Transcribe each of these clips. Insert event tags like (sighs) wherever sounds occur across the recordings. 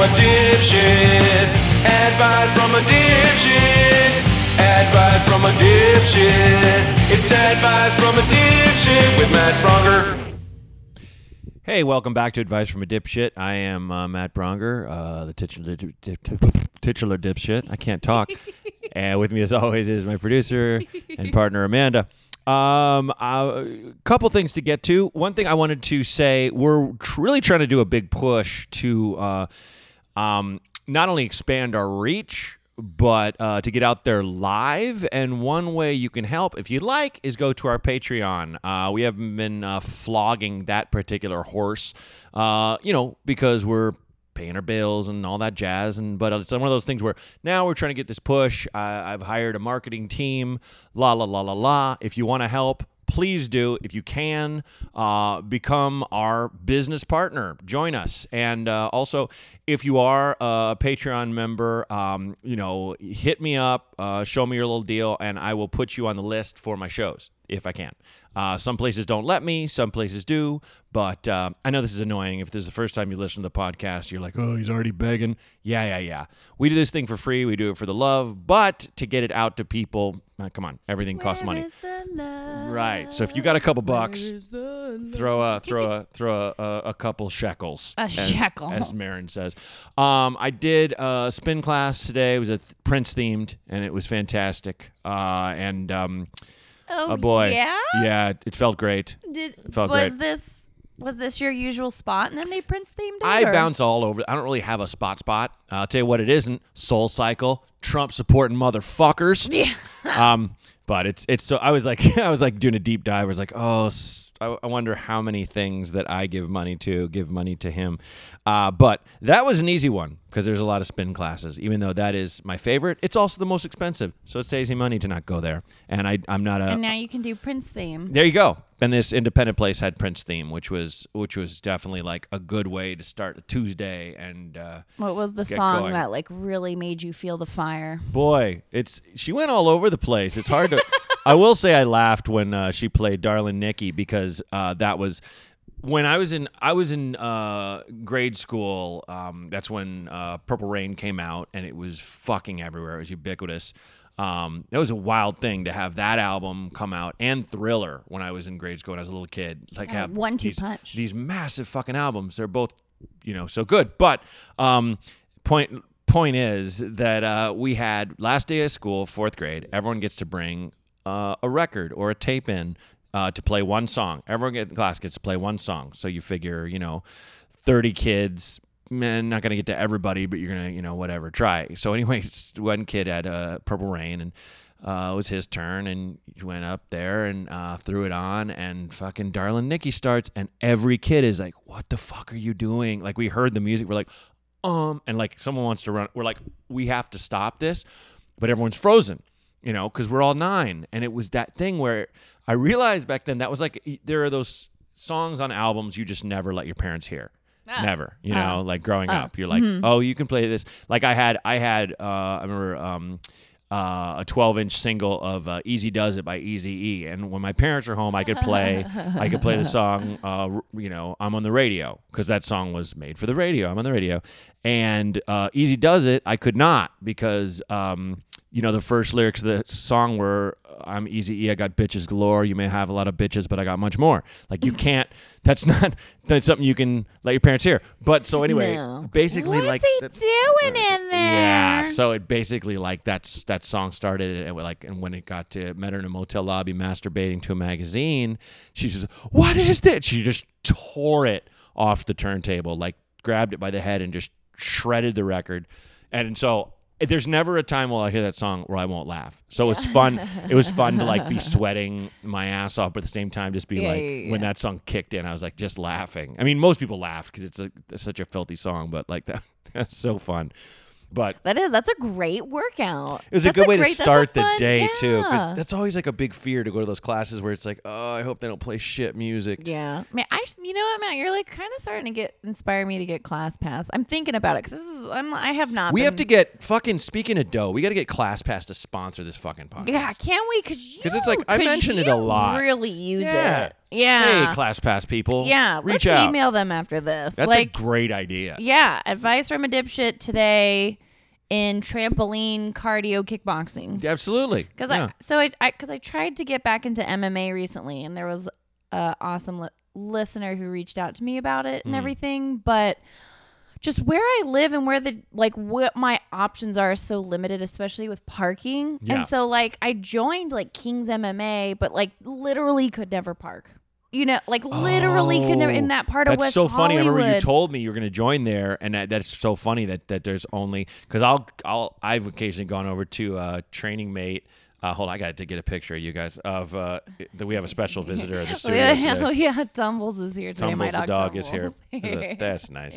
from a dipshit. Advice from a dipshit. Advice from a dipshit. It's advice from a dipshit with Matt Bronger. Hey, welcome back to Advice from a Dipshit. I am uh, Matt Bronger, uh, the titular, dip, dip, titular dipshit. I can't talk. (laughs) and with me, as always, is my producer and partner, Amanda. Um, a couple things to get to. One thing I wanted to say, we're tr- really trying to do a big push to uh, um, not only expand our reach, but uh, to get out there live. And one way you can help, if you'd like, is go to our Patreon. Uh, we haven't been uh, flogging that particular horse, uh, you know, because we're paying our bills and all that jazz. And but it's one of those things where now we're trying to get this push. I, I've hired a marketing team. La la la la la. If you want to help, please do if you can uh, become our business partner. Join us. And uh, also if you are a patreon member um, you know hit me up uh, show me your little deal and i will put you on the list for my shows if i can uh, some places don't let me some places do but uh, i know this is annoying if this is the first time you listen to the podcast you're like oh he's already begging yeah yeah yeah we do this thing for free we do it for the love but to get it out to people uh, come on everything costs money Right. So if you got a couple bucks, throw a throw a throw a, a, a couple shekels. A as, shekel. as Marin says. Um, I did a spin class today. It was a th- Prince themed, and it was fantastic. Uh, and um, Oh, oh boy, yeah. yeah, it felt great. Did felt was great. this was this your usual spot, and then they Prince themed it? I or- bounce all over. I don't really have a spot spot. I'll tell you what it isn't. Soul Cycle, Trump supporting motherfuckers. Yeah. um, but it's it's so I was like (laughs) I was like doing a deep dive. I was like, oh, s- I, I wonder how many things that I give money to give money to him. Uh, but that was an easy one because there's a lot of spin classes. Even though that is my favorite, it's also the most expensive, so it saves me money to not go there. And I I'm not a And now you can do Prince theme. there you go. And this independent place had Prince theme, which was which was definitely like a good way to start a Tuesday. And uh, What was the song going. that like really made you feel the fire? boy, it's she went all over the place. It's hard to. (laughs) I will say I laughed when uh, she played Darlin' Nikki" because uh, that was when I was in I was in uh, grade school. Um, that's when uh, Purple Rain came out, and it was fucking everywhere. It was ubiquitous. Um, that was a wild thing to have that album come out and Thriller when I was in grade school when I was a little kid. Like Yeah, have one-two these, punch. These massive fucking albums. They're both, you know, so good. But um, point point is that uh, we had last day of school, fourth grade. Everyone gets to bring uh, a record or a tape in uh, to play one song. Everyone in class gets to play one song. So you figure, you know, thirty kids. Man, not gonna get to everybody, but you're gonna, you know, whatever, try. So anyway, (laughs) one kid had uh, Purple Rain, and uh, it was his turn, and he went up there and uh, threw it on, and fucking Darling Nikki starts, and every kid is like, "What the fuck are you doing?" Like we heard the music, we're like, um, and like someone wants to run, we're like, we have to stop this, but everyone's frozen, you know, because we're all nine, and it was that thing where I realized back then that was like there are those songs on albums you just never let your parents hear. Never, you know, like growing up, you're like, oh, you can play this. Like I had, I had, uh, I remember, um, uh, a 12 inch single of uh, Eazy-Duz-It by Easy E. And when my parents were home, I could play, I could play the (laughs) song, uh, r- you know, I'm on the radio because that song was made for the radio. I'm on the radio. And uh, Eazy-Duz-It, I could not because, um, you know, the first lyrics of the song were, I'm Easy E, I got bitches galore. You may have a lot of bitches, but I got much more. Like, you (laughs) can't, that's not, that's something you can let your parents hear. But so anyway, No. basically, What's like, he doing in there? yeah, so it basically like that's that song started and like and when it got to met her in a motel lobby masturbating to a magazine, she says, "What is this?" She just tore it off the turntable, like grabbed it by the head and just shredded the record. And so there's never a time while I hear that song where I won't laugh. So it was fun. it was fun to like be (laughs) sweating my ass off, but at the same time just be Yeah, like yeah, when that song kicked in, I was like just laughing. I mean, most people laugh because it's, a, it's such a filthy song, but like (laughs) that that's so fun. But That is. That's a great workout. it was a good way great- to start the fun- day too, because that's always like a big fear to go to those classes where it's like, oh, I hope they don't play shit music. Yeah. Man, I actually, you know what, Matt? You're like kind of starting to get inspire me to get ClassPass. I'm thinking about it because this is I'm I have not. We been, have to get fucking speaking of dough. We got to get ClassPass to sponsor this fucking podcast. Yeah, can we? Because you, it's like, I mention it a lot. Really use Yeah. it. Yeah. Hey, ClassPass people. yeah. reach out. email them after this. That's like, a great idea. yeah, advice from a dipshit today in trampoline cardio kickboxing. Absolutely. Because yeah. I so I because I, tried to get back into MMA recently, and there was a awesome li- listener who reached out to me about it Mm. and everything, but just where I live and where the like what my options are is so limited, especially with parking. Yeah. And so like I joined like King's MMA, but like literally could never park. You know, like literally could never in Oh, that part of That's West so funny. I remember you told me you were going to join there, and that, that's so funny that, that there's only because I'll I'll I've occasionally gone over to uh, training mate. Uh, hold on, I got to get a picture of you guys of uh, that we have a special visitor at the Oh, (laughs) studio yeah, oh, yeah, Tumbles is here today. my Tumbles the dog, dog is here. Tumbles. Is it- (laughs) That's nice.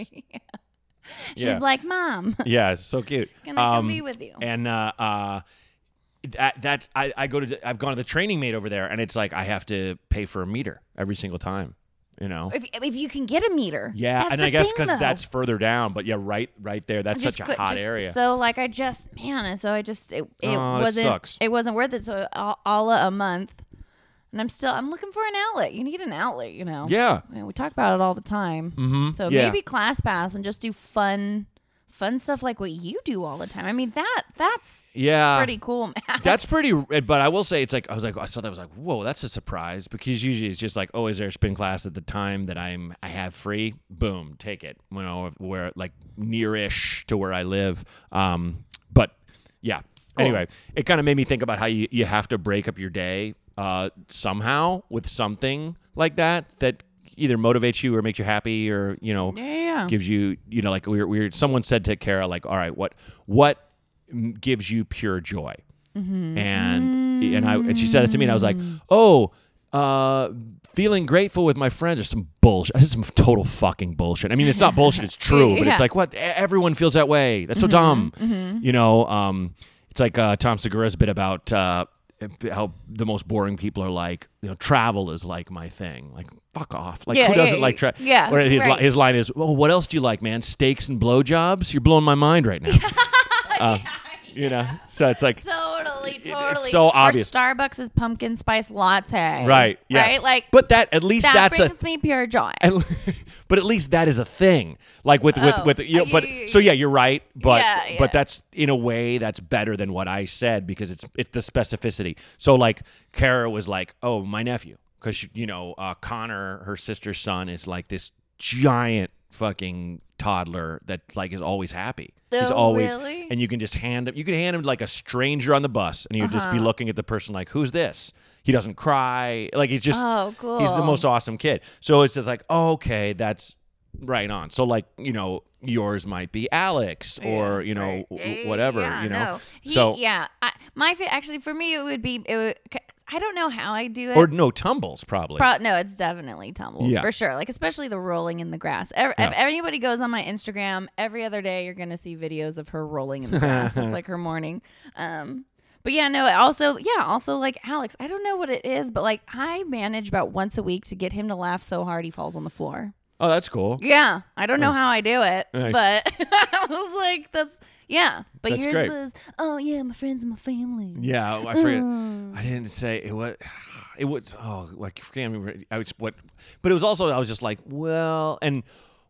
She's Yeah. like, Mom, Yeah, it's so cute. (laughs) can I come Um, be with you? And uh, uh, that that's I, I go to I've gone to the training mate over there, and it's like I have to pay for a meter every single time. You know. If, if you can get a meter. Yeah, that's and I guess because that's further down, but yeah, right, right there. That's such a hot just- area. So like I just man, and so I just it, it Oh, wasn't sucks. it wasn't worth it. So all, all a month, and I'm still I'm looking for an outlet. You need an outlet, you know. yeah. I mean, we talk about it all the time. Mm-hmm. So yeah. maybe ClassPass and just do fun, fun stuff like what you do all the time. I mean that that's yeah. pretty cool, man. (laughs) That's pretty, but I will say it's like I was like I saw that I was like whoa that's a surprise because usually it's just like oh is there a spin class at the time that I'm I have free boom take it you know where like nearish to where I live um but yeah Cool. anyway it kind of made me think about how you you have to break up your day uh somehow with something like that that either motivates you or makes you happy or you know yeah, gives you you know like we were, we were someone said to Kara like all right what what gives you pure joy Mm-hmm. and and I and she said it to me and I was like oh uh feeling grateful with my friends or some bullshit this is some total fucking bullshit I mean it's not bullshit it's (laughs) true but Yeah. Mm-hmm. it's like what everyone feels that way that's so dumb you know um it's like uh Tom Segura's bit about uh how the most boring people are like, you know, travel is like my thing. Like, fuck off. Like, Yeah, who doesn't like travel? Yeah, Or his, li- right. his line is, "Oh, what else do you like, man? Steaks and blowjobs? You're blowing my mind right now." (laughs) uh, you know, so it's like, Totally, it's totally. so obvious. Or Starbucks is pumpkin spice latte. right? Yes. Right? Like but that at least that that's a brings me pure joy. (laughs) (laughs) But at least that is a thing. Like with with Oh, with you know, but so yeah, you're right. But Yeah, yeah. but that's in a way that's better than what I said because it's it's the specificity. So like Kara was like, oh, my nephew, because you know uh, Connor, her sister's son, is like this giant fucking toddler that like is always happy. He's Oh, always really? and you can just hand him you can hand him like a stranger on the bus and you would just Uh-huh. be looking at the person like who's this he doesn't cry like he's just Oh, cool. he's the most awesome kid so it's just like oh, okay that's right on so like you know yours might be alex or you know right. w- whatever yeah, you know no. He- so yeah, I, my actually for me it would be it would, I don't know how I do it. or no tumbles probably Pro- no, it's definitely tumbles Yeah. for sure. Like especially the rolling in the grass. Yeah. If anybody goes on my Instagram, every other day you're gonna see videos of her rolling in the grass. That's (laughs) like her morning. Um, but yeah, no. Also, yeah, also like Alex. I don't know what it is, but like I manage about once a week to get him to laugh so hard he falls on the floor. Oh that's cool Yeah, I don't know Nice. how I do it, Nice. but (laughs) I was like, that's yeah. But That's yours great. was, oh yeah, my friends and my family. yeah i forget Mm. i didn't say it was (sighs) it was oh i can't remember i was what but it was also i was just like well and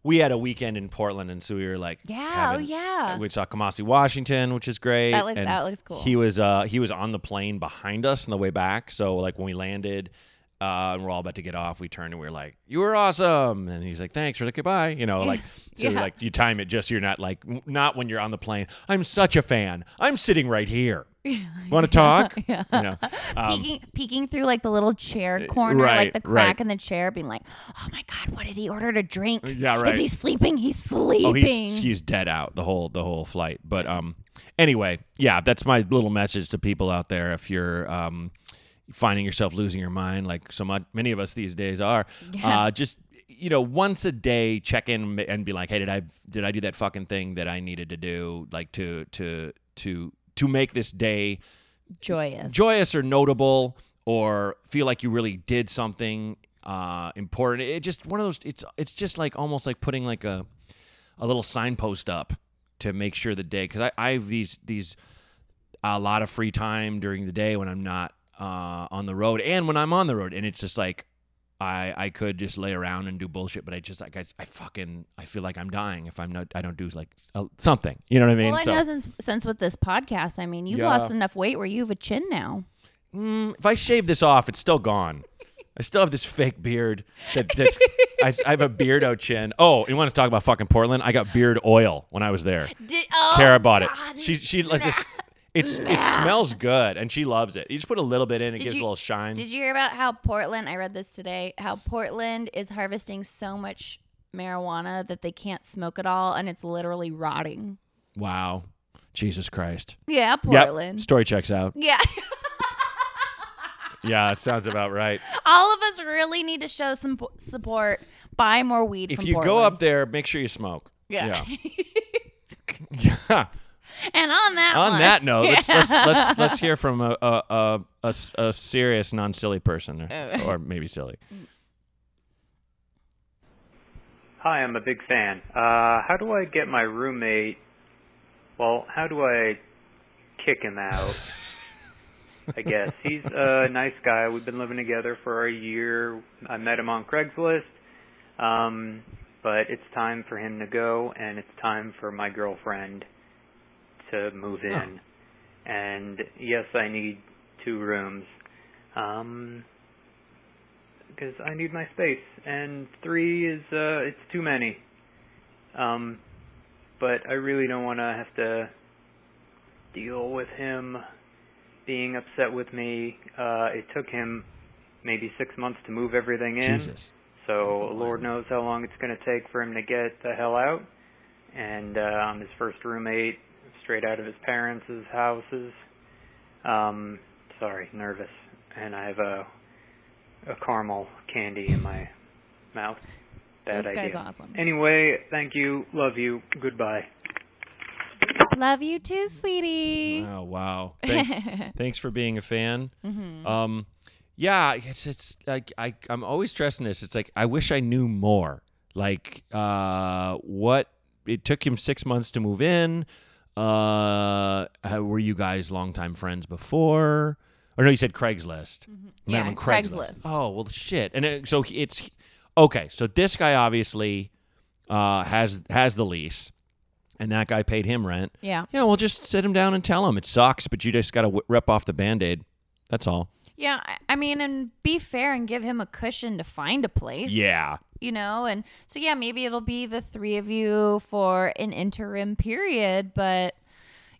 we had a weekend in portland and so we were like Yeah, oh, yeah. we saw kamasi washington which is great That look- and that looks cool. he was uh he was on the plane behind us on the way back so like when we landed uh, and we're all about to get off. We turned and we are like, "You were awesome," and he's like, "Thanks for the goodbye." You know, like (laughs) so, Yeah. like you time it just so you're not like not when you're on the plane. I'm such a fan. I'm sitting right here. (laughs) Want to talk? (laughs) Yeah. You know, um, peeking, peeking through like the little chair corner, right, like the crack right. in the chair, being like, "Oh my god, what did he order to drink? Yeah, right. Is he sleeping? He's sleeping." Oh, he's he's dead out the whole the whole flight. But um, anyway, yeah, that's my little message to people out there. If you're um, finding yourself losing your mind, like so much many of us these days are, Yeah. uh, just you know, once a day, check in and be like, hey, did I did I do that fucking thing that I needed to do, like to to to to make this day joyous. joyous or notable or feel like you really did something uh, important. It just one of those. It's it's just like almost like putting like a a little signpost up to make sure the day because I, I have these these a lot of free time during the day when I'm not uh, on the road and when I'm on the road and it's just like I I could just lay around and do bullshit but I just like I, I fucking I feel like I'm dying if I'm not I don't do like uh, something you know what I mean Well, I So- know since since with this podcast, I mean, you've Yeah. lost enough weight where you have a chin now. Mm, if I shave this off, it's still gone. I still have this fake beard. That, that (laughs) I, I have a beardo chin. Oh, you want to talk about fucking Portland? I got beard oil when I was there. Did, oh, Kara bought it. God. She she like this. (laughs) It's it smells good and she loves it. You just put a little bit in, it Did gives you- a little shine. Did you hear about how Portland? I read this today. How Portland is harvesting so much marijuana that they can't smoke it all, and it's literally rotting. wow, Jesus Christ. Yeah, Yep. Portland. Story checks out. Yeah, (laughs) Yeah, it sounds about right. all of us really need to show some po- support. Buy more weed. If from you go up there, make sure you smoke. yeah. Yeah. (laughs) (laughs) Yeah. And on that On one- that note, let's, Yeah. let's (laughs) let's let's hear from a serious, non-silly person, or, Oh. or maybe silly. Hi, I'm a big fan. Uh, how do I get my roommate? Well, how do I kick him out? I guess he's a nice guy. We've been living together for a year. I met him on Craigslist. Um, but it's time for him to go, and it's time for my girlfriend to move in. And yes, I need two rooms. Um, because I need my space, and three is uh, it's too many. Um, but I really don't want to have to deal with him being upset with me. Uh, it took him maybe six months to move everything in, Jesus. so Lord knows how long it's going to take for him to get the hell out. And uh, I'm his first roommate, straight out of his parents' houses. Um, sorry, nervous, and I have a a caramel candy in my mouth. Bad This idea. guy's awesome. Anyway, thank you, love you, goodbye. Love you too, sweetie. Oh wow! (laughs) Thanks, thanks for being a fan. Mm-hmm. Um, yeah, it's it's like I I'm always stressing this. It's like I wish I knew more. Like uh, what it took him six months to move in. Uh, how, were you guys longtime friends before? Or no, you said Craigslist. Mm-hmm. Yeah, on Craigslist. Oh well, shit. And it, so it's okay. So this guy obviously uh, has has the lease, and that guy paid him rent. Yeah. Yeah, well, just sit him down and tell him it sucks, but you just got to w- rip off the band aid. That's all. Yeah, I mean, and be fair and give him a cushion to find a place. Yeah. You know, and so yeah, maybe it'll be the three of you for an interim period, but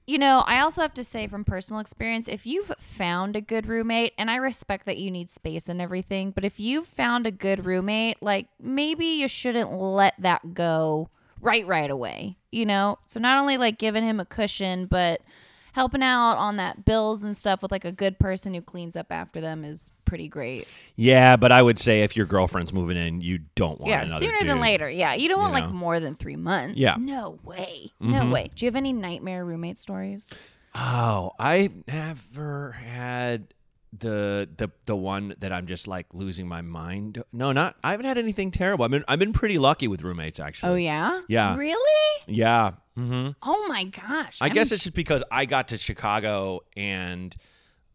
you know, I also have to say from personal experience, if you've found a good roommate, and I respect that you need space and everything, but if you've found a good roommate, like maybe you shouldn't let that go right right away, you know? So not only like giving him a cushion, but helping out on that bills and stuff with like a good person who cleans up after them is pretty great. Yeah, but I would say if your girlfriend's moving in, you don't want Yeah, another sooner than later. Yeah, you don't want know? like more than three months. Yeah. Mm-hmm. no way, no way. Do you have any nightmare roommate stories? Oh, I never had the the the one that I'm just like losing my mind. No, not. I haven't had anything terrible. I've been I've been pretty lucky with roommates actually. Oh yeah, Yeah. really? Yeah. Mm-hmm. Oh my gosh! I I'm- guess it's just because I got to Chicago and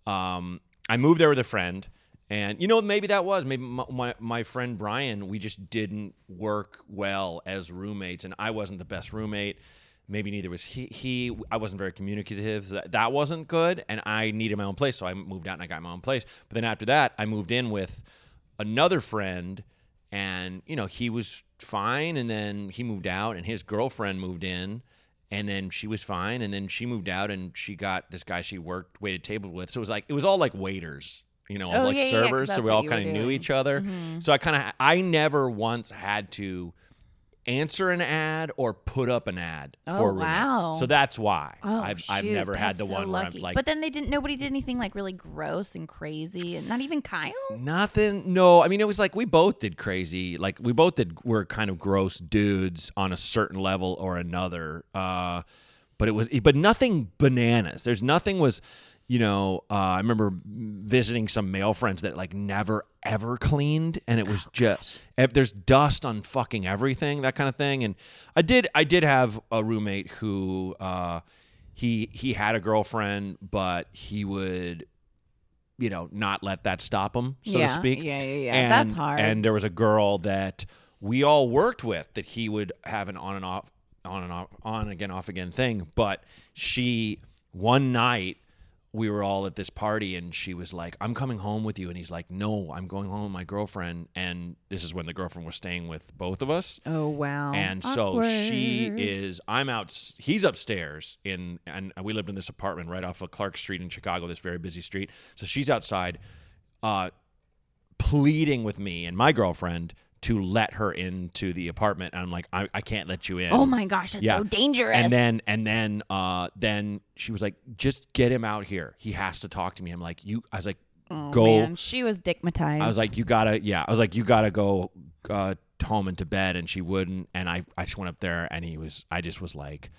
um, I moved there with a friend. And, you know, maybe that was. Maybe my, my, my friend Brian, we just didn't work well as roommates. And I wasn't the best roommate. Maybe neither was he. he I wasn't very communicative. So that, that wasn't good. And I needed my own place. So I moved out and I got my own place. But then after that, I moved in with another friend and you know he was fine and then he moved out and his girlfriend moved in and then she was fine and then she moved out and she got this guy she worked waited tables with so it was like it was all like waiters you know Oh, like yeah, yeah, servers so we all kind of knew each other Mm-hmm. so i kind of i never once had to answer an ad or put up an ad Oh, for a roommate. wow. so that's why Oh, I've, I've shoot, never had the so one where lucky. i'm like but then they didn't. Nobody did anything like really gross and crazy, and not even Kyle. Nothing. No, I mean it was like we both did crazy. Like we both did. Were kind of gross dudes on a certain level or another. Uh, but it was. But nothing bananas. There's nothing was. you know, uh, I remember visiting some male friends that like never ever cleaned, and it was just if there's dust on fucking everything, that kind of thing. And I did, I did have a roommate who uh, he he had a girlfriend, but he would, you know, not let that stop him, so yeah, to speak. Yeah, yeah, yeah. And, That's hard. And there was a girl that we all worked with that he would have an on and off, on and off, on again, off again thing. But she, one night, we were all at this party and she was like, I'm coming home with you. And he's like, No, I'm going home with my girlfriend. And this is when the girlfriend was staying with both of us. oh wow. And so she is. I'm out. He's upstairs in, and we lived in this apartment right off of Clark Street in Chicago, this very busy street. So she's outside, uh, pleading with me and my girlfriend to let her into the apartment. And I'm like, I, I can't let you in. Oh my gosh, that's Yeah. so dangerous. And then and then uh then she was like, just get him out here. He has to talk to me. I'm like, you. I was like, oh, go. man, she was dickmatized. I was like, you gotta, yeah. I was like, you gotta go uh, home and to bed, and she wouldn't. And I, I just went up there, and he was, I just was like,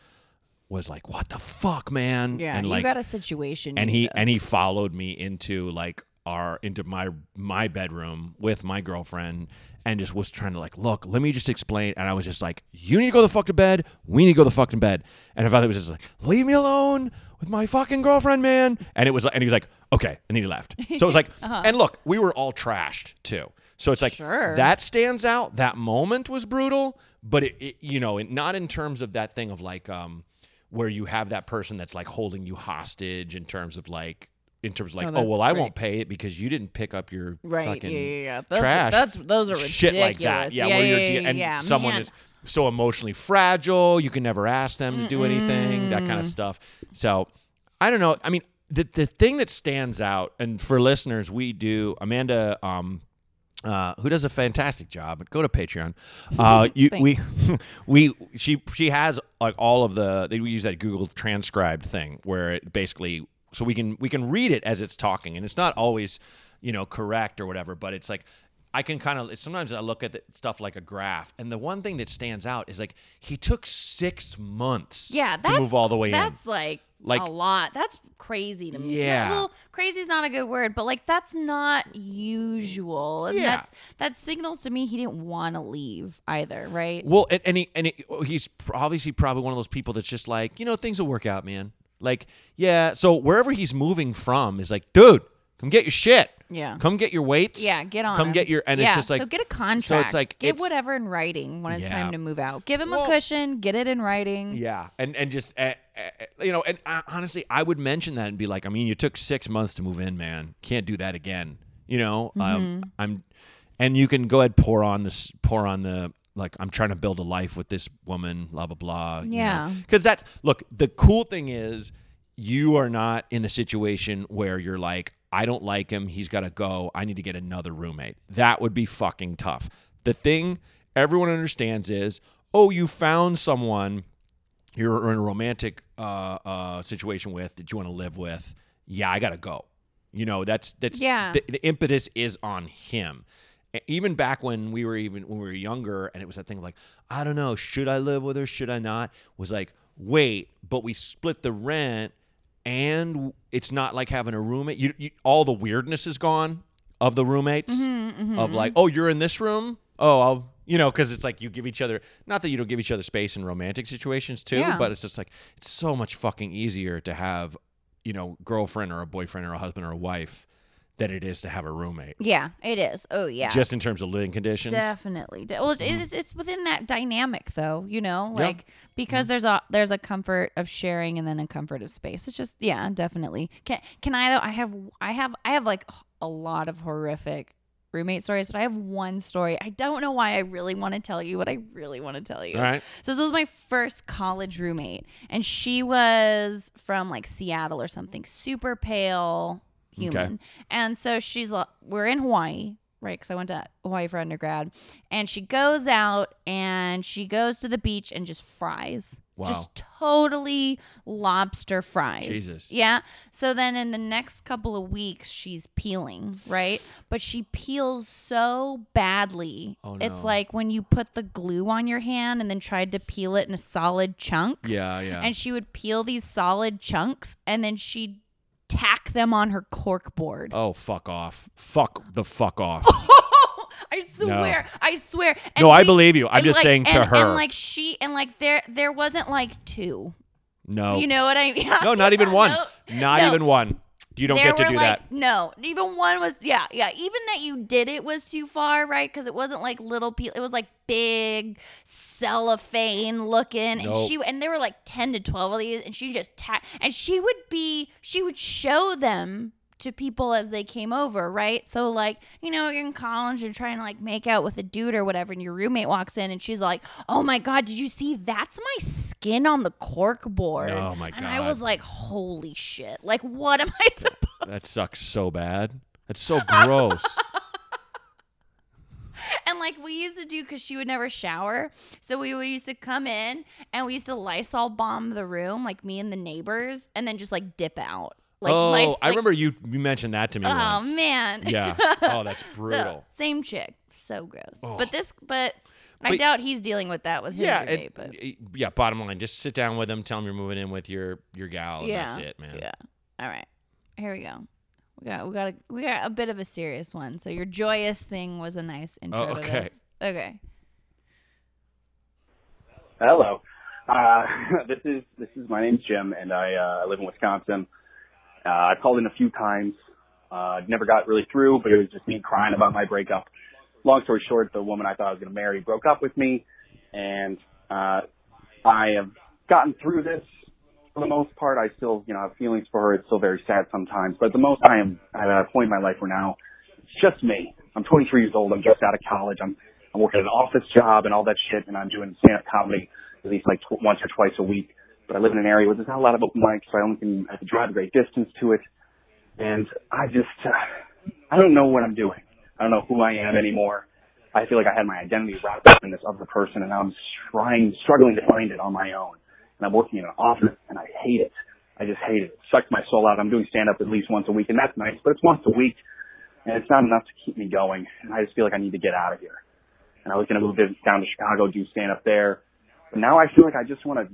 was like, what the fuck, man? yeah, and you like, got a situation. and he to- and he followed me into like our into my my bedroom with my girlfriend and just was trying to like look let me just explain and i was just like you need to go the fuck to bed. We need to go the fuck to bed. And her father was just like leave me alone with my fucking girlfriend man. And it was like and he was like okay and then he left. So it was (laughs) like and look we were all trashed too. So it's like Sure. that stands out. That moment was brutal but it, it you know it, not in terms of that thing of like um where you have that person that's like holding you hostage in terms of like in terms of like Oh, oh, well I won't pay it because you didn't pick up your right. fucking yeah, yeah, yeah. That's, trash That's those are ridiculous. shit like that yeah, yeah, yeah, de- yeah, and yeah. someone Man. is so emotionally fragile you can never ask them to do anything that kind of stuff so I don't know I mean the the thing that stands out and for listeners we do Amanda um uh, who does a fantastic job. But Go to Patreon. (laughs) Uh, you, we, (laughs) we, she, she has like all of the. They use that Google transcribed thing where it basically so we can we can read it as it's talking, and it's not always you know correct or whatever, but it's like. I can kind of sometimes I look at the stuff like a graph, and the one thing that stands out is like he took six months, Yeah, to that's move all the way in. That's like, Like- a lot. That's crazy to me. Yeah. Well, crazy is not a good word, but like that's not usual, and Yeah. that's that signals to me he didn't want to leave either, right? Well, and, and he and he, oh, he's obviously probably one of those people that's just like, you know, things will work out, man. Like, yeah. So wherever he's moving from is like, dude, come get your shit. Yeah. Come get your weights. Yeah, get on. Come him. get your. And yeah, it's just like. so get a contract. So it's like get it's- whatever in writing when it's Yeah. time to move out. Give him Well- a cushion. Get it in writing. Yeah, and and just uh, uh, you know, and uh, honestly, I would mention that and be like, I mean, you took six months to move in, man. Can't do that again. You know, Mm-hmm. um, I'm, and you can go ahead pour on this, pour on the like, I'm trying to build a life with this woman, blah blah blah. Yeah. because that's look. The cool thing is, you are not in the situation where you're like, I don't like him. He's got to go. I need to get another roommate. That would be fucking tough. The thing everyone understands is, oh, you found someone you're in a romantic uh, uh, situation with that you want to live with. Yeah, I gotta go. You know, that's that's Yeah. The, the impetus is on him. Even back when we were even when we were younger, and it was that thing of like, I don't know, should I live with her? Should I not? Was like, wait, but we split the rent, and it's not like having a roommate. You, you all the weirdness is gone of the roommates mm-hmm, mm-hmm. of like, oh, you're in this room. Oh, I'll you know, because it's like you give each other not that you don't give each other space in romantic situations too, Yeah. but it's just like it's so much fucking easier to have you know girlfriend or a boyfriend or a husband or a wife than it is to have a roommate. Yeah, it is. Oh yeah. Just in terms of living conditions. Definitely. De- Well, mm-hmm. it's, it's within that dynamic, though. You know, like because mm-hmm. there's a there's a comfort of sharing and then a comfort of space. It's just yeah, definitely. Can can I though? I have I have I have like a lot of horrific roommate stories, but I have one story. I don't know why I really want to tell you what I really want to tell you. All right. So this was my first college roommate, and she was from like Seattle or something, super pale human. And so she's like, we're in Hawaii, right? Because I went to Hawaii for undergrad, and she goes out and she goes to the beach and just fries. Wow. Just totally lobster fries. Jesus. Yeah. So then in the next couple of weeks, she's peeling, right? But she peels so badly. Oh, It's like when you put the glue on your hand and then tried to peel it in a solid chunk. Yeah, yeah. And she would peel these solid chunks and then she'd tack them on her cork board. Oh, fuck off. Fuck the fuck off. (laughs) I swear, I swear. And No, I believe you. I'm just like- saying to and- her. And like she, and like there, there wasn't like two. no. You know what I mean? no, not even (laughs) one. No, not no. even one. You don't there get to do like that. no, even one was yeah, yeah. Even that you did it was too far, right? Because it wasn't like little people. It was like big cellophane looking, and Nope. she and there were like ten to twelve of these, and she just ta- and she would be she would show them to people as they came over, right? So like, you know, you're in college, you're trying to like make out with a dude or whatever, and your roommate walks in and she's like, "Oh my god, did you see? That's my skin on the cork board." Oh my god. And I God. was like, "Holy shit! Like, what am I (laughs) supposed?" That sucks so bad. That's so gross. And like we used to do because she would never shower. So we, used to come in and we used to Lysol bomb the room, like me and the neighbors, and then just like dip out. Like, oh, Lys- I like- remember you you mentioned that to me Oh once. man. Yeah. (laughs) Oh, that's So, brutal. same chick. So gross. Oh. But this, but I But- doubt he's dealing with that with his yeah, roommate. but yeah. Bottom line, just sit down with him. Tell him you're moving in with your your gal, and yeah, that's it, man. Yeah. All right. Here we go. We got we got a, we got a bit of a serious one. So your joyous thing was a nice intro Oh, to okay. this. Okay. Hello. Uh, (laughs) this is this is my name's Jim, and I uh, live in Wisconsin. Uh, I called in a few times. Uh, never got really through, but it was just me crying about my breakup. Long story short, the woman I thought I was going to marry broke up with me, and uh, I have gotten through this for the most part. I still, you know, have feelings for her. It's still very sad sometimes, but the most, I am at a point in my life where now it's just me. I'm 23 years old. I'm just out of college. I'm I'm working an office job and all that shit, and I'm doing stand-up comedy at least like tw- once or twice a week. But I live in an area where there's not a lot of open mics, so I only can I have to drive a great distance to it. And I just, uh, I don't know what I'm doing. I don't know who I am anymore. I feel like I had my identity wrapped up in this other person, and now I'm trying, struggling to find it on my own. And I'm working in an office, and I hate it. I just hate it. It sucks my soul out. I'm doing stand-up at least once a week, and that's nice, but it's once a week, and it's not enough to keep me going. And I just feel like I need to get out of here. And I was going to move down to Chicago, do stand-up there. But now I feel like I just want to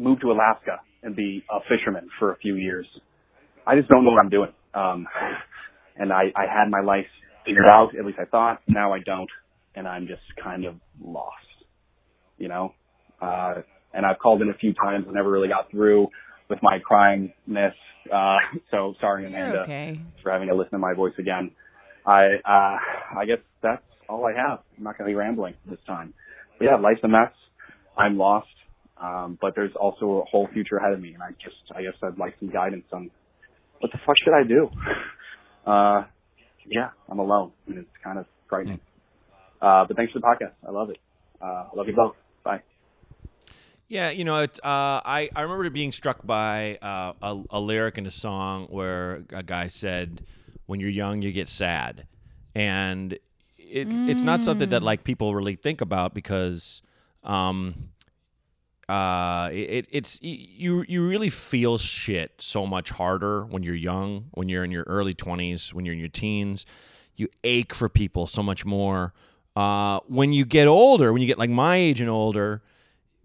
move to Alaska and be a fisherman for a few years. I just don't know what I'm doing. Um, and I, I had my life figured out, at least I thought. Now I don't. And I'm just kind of lost, you know? Uh, and I've called in a few times and never really got through with my cryingness. Uh, so sorry, Amanda, You're okay. for having to listen to my voice again. I, uh, I guess that's all I have. I'm not going to be rambling this time. But yeah, life's a mess. I'm lost. Um, but there's also a whole future ahead of me, and I just, I guess I'd like some guidance on what the fuck should I do? (laughs) Uh, yeah, I'm alone, and it's kind of frightening. Uh, but thanks for the podcast. I love it. Uh, I love you both. Bye. Yeah, you know, it, uh, I I remember being struck by uh, a, a lyric in a song where a guy said, "When you're young, you get sad," and it, it's not something that like people really think about because um, uh, it, it's you you really feel shit so much harder when you're young, when you're in your early 20s, when you're in your teens. You ache for people so much more. Uh, when you get older, when you get like my age and older,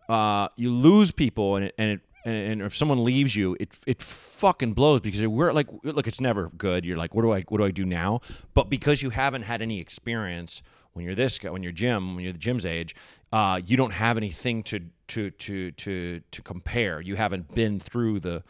uh, you lose people and it, and it and, and if someone leaves you, it it fucking blows because we're like look, it's never good. You're like, what do I what do I do now? But because you haven't had any experience when you're this guy, when you're Jim, when you're the Jim's age, uh, you don't have anything to to to to to compare. You haven't been through the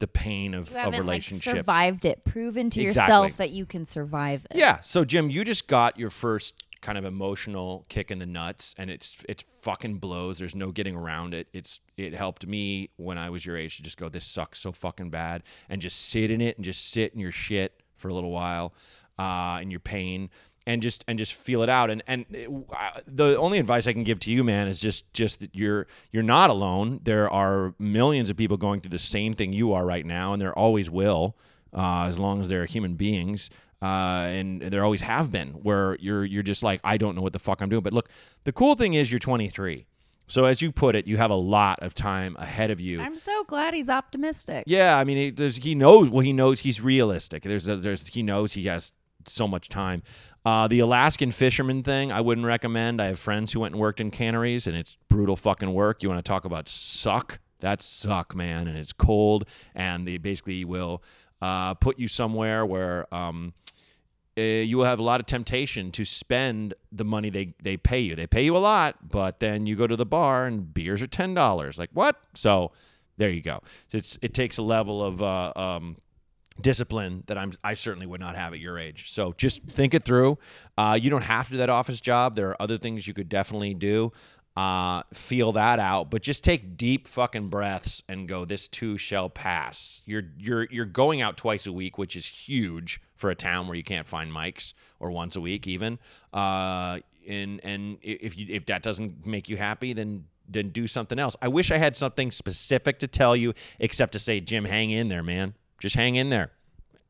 the pain of, You of haven't like relationships. survived it. Proven to Exactly. yourself that you can survive it. Yeah. So Jim, you just got your first kind of emotional kick in the nuts, and it's it's fucking blows. There's no getting around it. It's it helped me when I was your age to just go, this sucks so fucking bad, and just sit in it and just sit in your shit for a little while, uh, in your pain. And just and just feel it out, and and it, uh, the only advice I can give to you, man, is just just that you're you're not alone. There are millions of people going through the same thing you are right now, and there always will uh, as long as they're human beings. Uh, and there always have been where you're you're just like I don't know what the fuck I'm doing. But look, the cool thing is you're 23, so as you put it, you have a lot of time ahead of you. I'm so glad he's optimistic. Yeah, I mean, he, he knows. Well, he knows he's realistic. There's, a, there's, he knows he has so much time. Uh, the Alaskan fisherman thing, I wouldn't recommend. I have friends who went and worked in canneries, and it's brutal fucking work. You want to talk about suck? That's suck, man, and it's cold, and they basically will uh, put you somewhere where um, uh, you will have a lot of temptation to spend the money they, they pay you. They pay you a lot, but then you go to the bar and beers are ten dollars. Like what? So there you go. It's it takes a level of uh, um, discipline that I'm I certainly would not have at your age. So just think it through. Uh, you don't have to do that office job. There are other things you could definitely do. Uh, feel that out, but just take deep fucking breaths and go. This too shall pass. You're you're you're going out twice a week, which is huge for a town where you can't find mics or once a week even. Uh, and and if you if that doesn't make you happy, then then do something else. I wish I had something specific to tell you, except to say, Jim, hang in there, man. Just hang in there.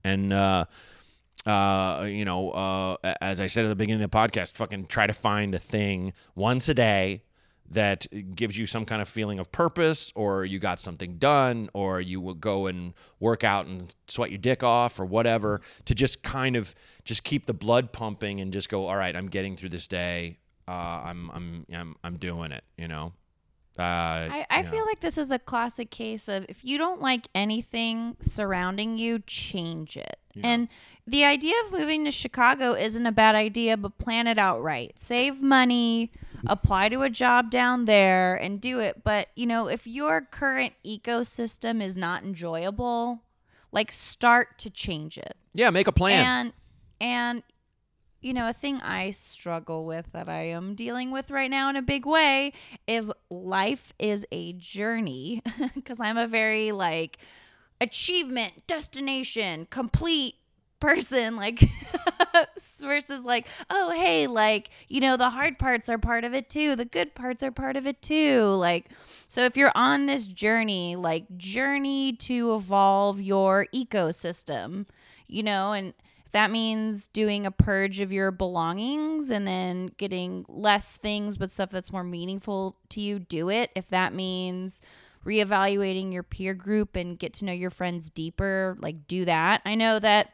And uh, uh, you know, uh, as I said at the beginning of the podcast, fucking try to find a thing once a day that gives you some kind of feeling of purpose, or you got something done, or you will go and work out and sweat your dick off, or whatever, to just kind of just keep the blood pumping and just go, all right, I'm getting through this day. Uh, I'm I'm I'm I'm doing it. You know. Uh, I, I you know. feel like this is a classic case of if you don't like anything surrounding you, change it. And the idea of moving to Chicago isn't a bad idea, but plan it out right. Save money, apply to a job down there, and do it. But, you know, if your current ecosystem is not enjoyable, like start to change it. yeah, make a plan. And and you know, a thing I struggle with that I am dealing with right now in a big way is life is a journey (laughs) because I'm a very like achievement, destination, complete person like (laughs) (laughs) versus like oh hey like you know the hard parts are part of it too. The good parts are part of it too. Like so if you're on this journey like journey to evolve your ecosystem you know and that means doing a purge of your belongings and then getting less things but stuff that's more meaningful to you do it. If that means reevaluating your peer group and get to know your friends deeper like do that. I know that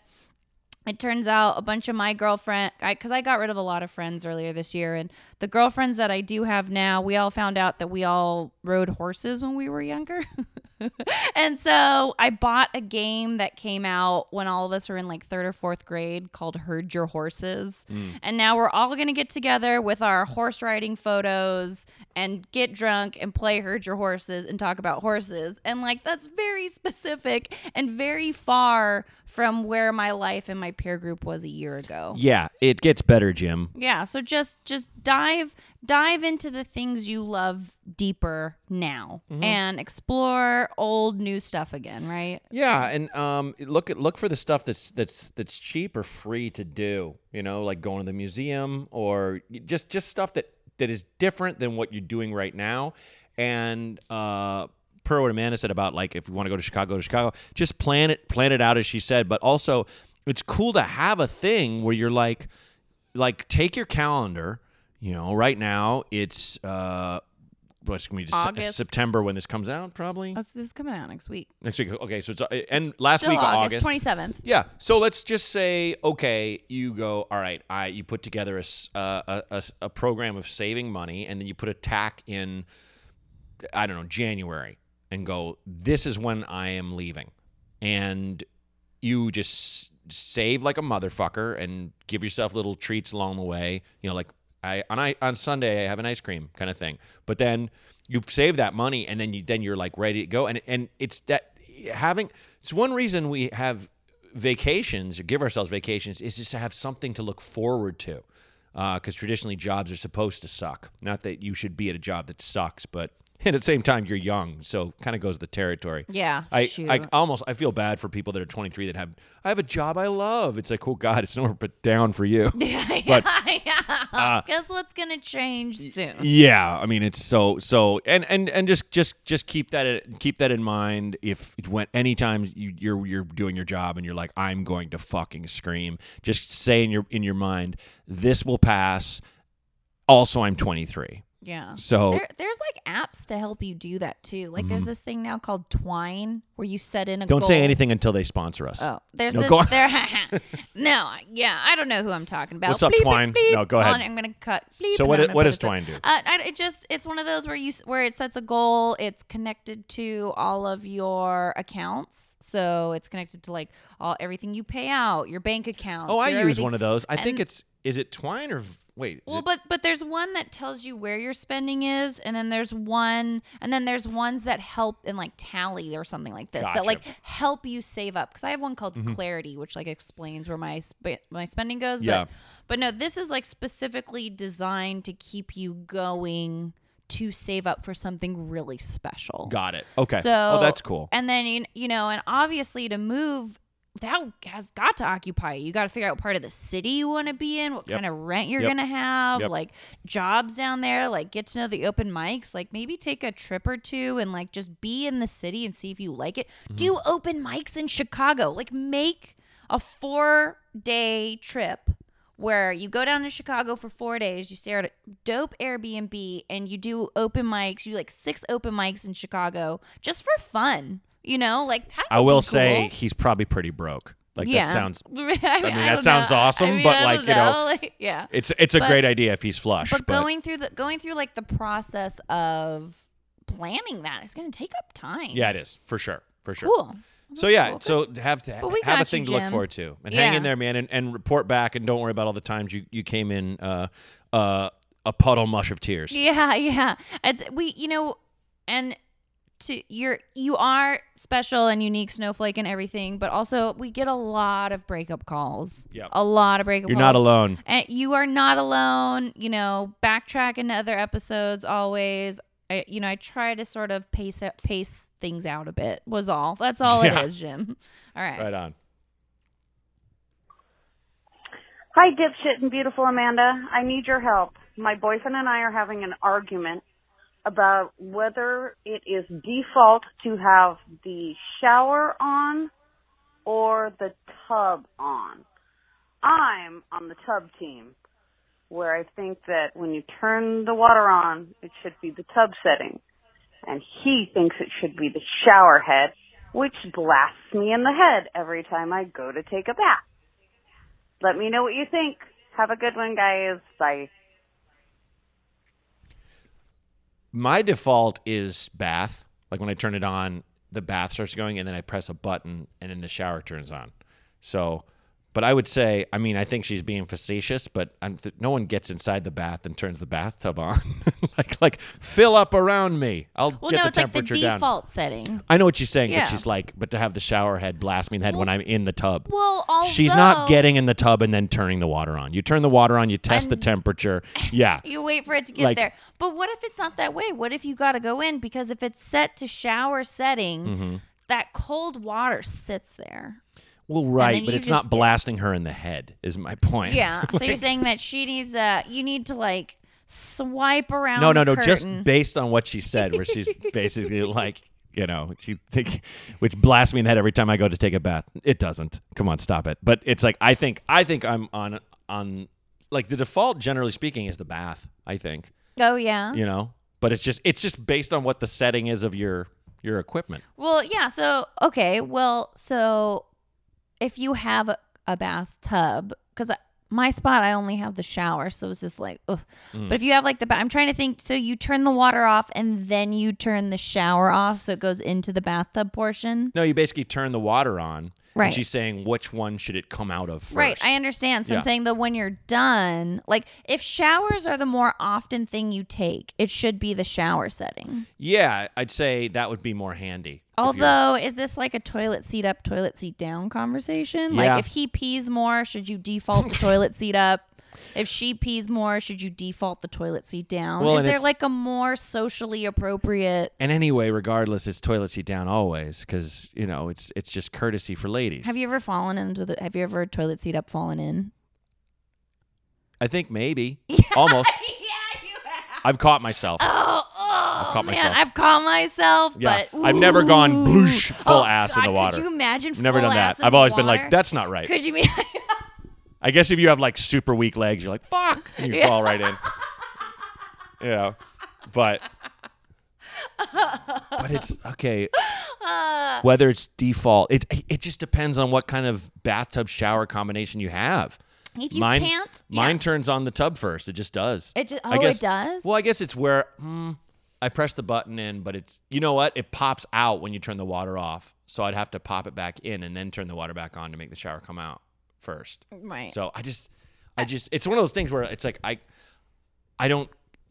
it turns out a bunch of my girlfriend because I, got rid of a lot of friends earlier this year and the girlfriends that i do have now we all found out that we all rode horses when we were younger. (laughs) And so i bought a game that came out when all of us were in like third or fourth grade called herd your horses. Mm. And now we're all going to get together with our horse riding photos and get drunk and play herd your horses and talk about horses. And like that's very specific and very far from where my life and my peer group was a year ago yeah, it gets better, Jim. yeah so just just dive dive into the things you love deeper now and explore old new stuff again right Yeah, and um, look at look for the stuff that's that's that's cheap or free to do. You know, like going to the museum or just just stuff that that is different than what you're doing right now. And uh, per what Amanda said about like if we want to go to Chicago, go to Chicago. Just plan it plan it out as she said. But also, it's cool to have a thing where you're like like take your calendar. You know, right now it's uh, what's going to be August. September when this comes out, probably oh, so this is coming out next week next week. Okay, so it's uh, and last Still week august, August. 27th Yeah. So let's just say, okay, you go, all right, I you put together a, uh, a, a program of saving money, and then you put a tack in, I don't know, January, and go, this is when I am leaving, and you just save like a motherfucker and give yourself little treats along the way. You know, like I on I on Sunday I have an ice cream kind of thing, but then you've saved that money, and then you then you're like ready to go, and and it's that having it's one reason we have vacations or give ourselves vacations is just to have something to look forward to uh, because traditionally jobs are supposed to suck. Not that you should be at a job that sucks but at the same time you're young so kind of goes the territory yeah I, shoot. I almost I feel bad for people that are 23 that have I have a job I love. It's like, oh God, it's nowhere but down for you. (laughs) yeah, but- yeah. Uh, (laughs) guess what's gonna change soon Yeah, I mean it's so so and and and just just just keep that keep that in mind. If when anytime you, you're you're doing your job and you're like, I'm going to fucking scream, just say in your in your mind, this will pass. Also, I'm 23. Yeah. So There, there's like apps to help you do that too. Like there's this thing now called Twine where you set in a Mm-hmm. don't goal. say anything until they sponsor us. Oh, there's No, this. go on. There, (laughs) (laughs) no, yeah, I don't know who I'm talking about. What's up, Twine? No, go ahead. On, I'm gonna cut. bleep, So and what what does Twine do? Uh, I, it just it's one of those where you s- where it sets a goal. It's connected to all of your accounts, so it's connected to like all everything you pay out, your bank accounts. oh, I your use everything. one of those. I think And- it's is it Twine or wait? Well, it- but but there's one that tells you where your spending is, and then there's one, and then there's ones that help in like tally or something like this that like help you save up. Because I have one called Mm-hmm. Clarity, which like explains where my sp- my spending goes. Yeah. But but no, this is like specifically designed to keep you going to save up for something really special. got it. Okay. So oh, that's cool. And then you- you know, and obviously to move that has got to occupy you. You got to figure out what part of the city you want to be in, what Yep. kind of rent you're Yep. gonna have, Yep. like jobs down there, like get to know the open mics, like maybe take a trip or two and like just be in the city and see if you like it. Mm-hmm. Do open mics in Chicago, like make a four day trip where you go down to Chicago for four days, you stay at a dope Airbnb, and you do open mics. You do, like six open mics in Chicago just for fun. You know, like that I will be say he's probably pretty broke. Like yeah. (laughs) that sounds. I mean, that don't sounds know. awesome, I mean, but, I like, you know, (laughs) like, yeah. It's it's a But- great idea if he's flush. But going through the going through like the process of planning that, it's going to take up time. yeah, it is for sure, for sure. Cool. So yeah, Cool. so have to But have a got you, thing to look Jim. forward to, and hang in there, man, and, and report back, and don't worry about all the times you you came in uh uh a puddle mush of tears. Yeah, yeah. It's, we, you know, and to you're you are special and unique snowflake and everything, but also we get a lot of breakup calls. Yep. A lot of breakup You're calls. not alone. And you are not alone. You know, backtrack into other episodes always. I, you know, I try to sort of pace it, pace things out a bit. Was all. That's all Yeah. it is, Jim. (laughs) All right. Right on. Hi, dipshit and beautiful Amanda. I need your help. My boyfriend and I are having an argument about whether it is default to have the shower on or the tub on. I'm on the tub team, where I think that when you turn the water on, it should be the tub setting. And he thinks it should be the shower head, which blasts me in the head every time I go to take a bath. Let me know what you think. Have a good one, guys. Bye. My default is bath. Like when I turn it on, the bath starts going, and then I press a button, and then the shower turns on. So, but I would say, I mean, I think she's being facetious, but th- no one gets inside the bath and turns the bathtub on. (laughs) like, like fill up around me. I'll Well, get no, the it's like the temperature down. default setting. I know what she's saying, Yeah. but she's like, but to have the shower head blast me in the head when I'm in the tub. Well, although She's not getting in the tub and then turning the water on. You turn the water on, you test the temperature. Yeah. (laughs) You wait for it to get Like- there. But what if it's not that way? What if you got to go in because if it's set to shower setting, Mm-hmm. that cold water sits there. Well, right, but it's not get- blasting her in the head. Is my (laughs) point. Yeah. So you're saying that she needs uh you need to like swipe around no, no, no. Just based on what she said, where she's (laughs) basically like, you know, she think, which blasts me in the head every time I go to take a bath. It doesn't. Come on, stop it. But it's like I think I think I'm on on like the default, generally speaking, is the bath. I think Oh yeah. you know, but it's just it's just based on what the setting is of your your equipment. Well, yeah. So okay. Well, so if you have a, bathtub, because my spot I only have the shower, so it's just like, ugh. Mm. But if you have like the, ba- I'm trying to think. So you turn the water off and then you turn the shower off, so it goes into the bathtub portion. No, you basically turn the water on. Right. And she's saying which one should it come out of first. Right, I understand. So Yeah. I'm saying that when you're done, like if showers are the more often thing you take, it should be the shower setting. Yeah, I'd say that would be more handy. Although, is this like a toilet seat up, toilet seat down conversation? Yeah. Like if he pees more, should you default the toilet seat up? If she pees more, should you default the toilet seat down? Well, is there like a more socially appropriate? and anyway, regardless, it's toilet seat down always because you know it's it's just courtesy for ladies. Have you ever fallen into the? Have you ever toilet seat up fallen in? I think maybe (laughs) almost. (laughs) yeah, you have. I've caught myself. Oh, oh caught man, myself. I've caught myself. Yeah. but I've never gone bloosh, full Oh, ass in the water. Could you imagine? Never done that. I've always been like, that's not right. Could you be? (laughs) I guess if you have like super weak legs, you're like, fuck, and you Yeah. fall right in. (laughs) You know. but but it's okay. (laughs) Whether it's default, it it just depends on what kind of bathtub shower combination you have. If you mine, can't, mine yeah. turns on the tub first. It just does. It ju- I oh, it does? Well, I guess it's where hmm, I press the button in, but it's you know what? It pops out when you turn the water off. So I'd have to pop it back in and then turn the water back on to make the shower come out first. Right. So I just, I just, it's one of those things where it's like I, I don't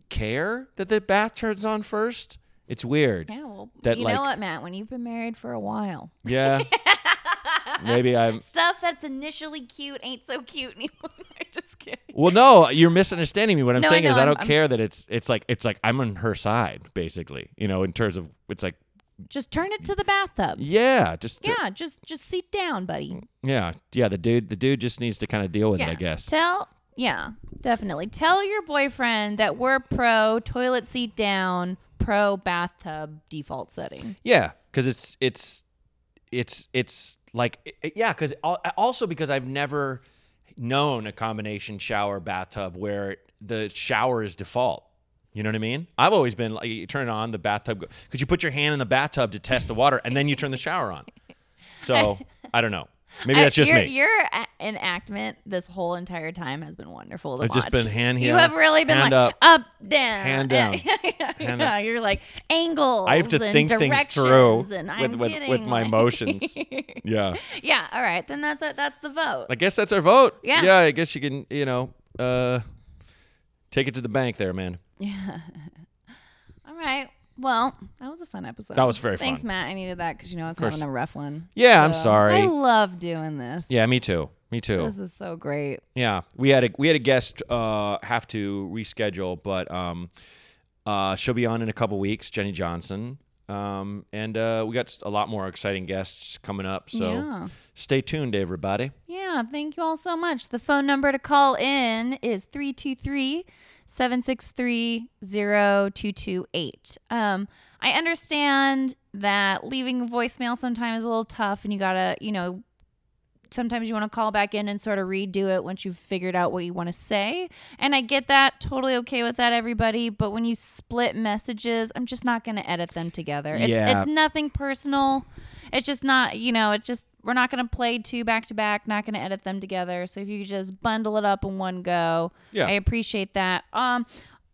care that the bath turns on first. It's weird. yeah, well, that, you like- know what, Matt? When you've been married for a while, Yeah. (laughs) Maybe I'm. stuff that's initially cute ain't so cute anymore. (laughs) Just kidding. Well, no, you're misunderstanding me. What I'm No, I saying is know, I I'm- don't I'm- care that it's it's like it's like I'm on her side basically. You know, in terms of it's like Just turn it to the bathtub. yeah, just Yeah, just just sit down, buddy. yeah, yeah. The dude, the dude just needs to kind of deal with Yeah. it, I guess. Tell yeah, definitely. Tell your boyfriend that we're pro toilet seat down, pro bathtub default setting. Yeah, because it's it's it's it's like it- yeah, because also because I've never known a combination shower bathtub where the shower is default. You know what I mean? I've always been like you turn it on the bathtub because you put your hand in the bathtub to test the water and then you turn the shower on. So (laughs) I don't know. Maybe I- that's just your, me. Your enactment this whole entire time has been wonderful to I've just been hand here. You have really been like up, up down, hand (laughs) down, yeah, hand yeah, up. you're like angles. I have to and think things through with with, kidding, with my emotions. (laughs) yeah. yeah, all right, then that's our, that's the vote. I guess that's our vote. Yeah. Yeah, I guess you can, you know, uh, take it to the bank there, man. (laughs) all right. Well, that was a fun episode. That was very Thanks, fun. Matt. I needed that because you know I was course. having a rough one. Yeah, I'm So, sorry. I love doing this. Yeah, me too. Me too. This is so great. Yeah, we had a we had a guest uh, have to reschedule, but um, uh, she'll be on in a couple weeks, Jenny Johnson, um, and uh, we got a lot more exciting guests coming up. So Yeah. stay tuned, everybody. Yeah, thank you all so much. The phone number to call in is 323 763 0228. Um, I understand that leaving a voicemail sometimes is a little tough and you gotta, you know, sometimes you want to call back in and sort of redo it once you've figured out what you want to say. And I get that. Totally okay with that, everybody. But when you split messages, I'm just not going to edit them together. It's, Yeah. it's nothing personal. It's just not, you know, it just, we're not going to play two back to back, not going to edit them together. So if you could just bundle it up in one go, Yeah. I appreciate that. Um,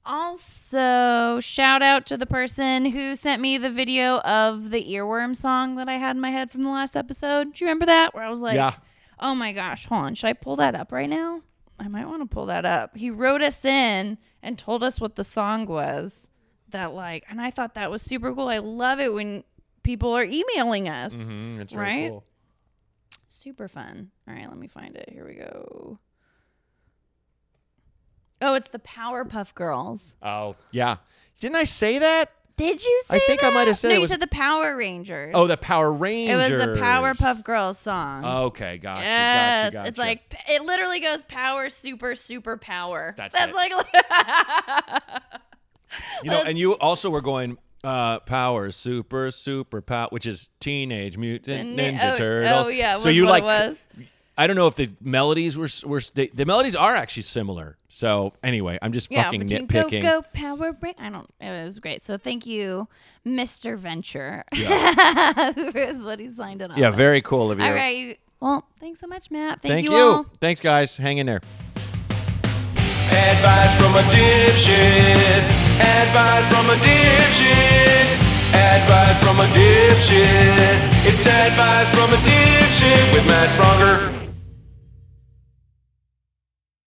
also, shout out to the person who sent me the video of the earworm song that I had in my head from the last episode. Do you remember that? Where I was like, Yeah. oh my gosh, hold on. Should I pull that up right now? I might want to pull that up. He wrote us in and told us what the song was. That, like, and I thought that was super cool. I love it when people are emailing us. Mm-hmm, Right? cool. Super fun. All right, let me find it. Here we go. Oh, it's the Powerpuff Girls. Oh yeah, didn't I say that? Did you say I think I might have said no, it you was- said the Power Rangers. Oh, the Power Rangers. It Rangers. was the Powerpuff Girls song. Okay, gotcha. yes, gotcha, it's like it literally goes power, super, super power. That's That's it. like (laughs) You know, and you also were going uh, power, super, super power, which is Teenage Mutant Nin- Ninja oh, Turtles. oh, yeah, so you what like? it was. I don't know if the melodies were were they, the melodies are actually similar. So anyway, I'm just yeah, fucking between nitpicking. Go Go Power Ra- I don't. It was great. So thank you, Mr. Venture. Yeah. (laughs) Who is what he signed it on. Yeah, with. very cool of you. All right. Well, thanks so much, Matt. Thank, Thank you. you. all. Thanks, guys. Hang in there. Advice from a dipshit. Advice from a dipshit. Advice from a dipshit. It's advice from a dipshit with Matt Braunger.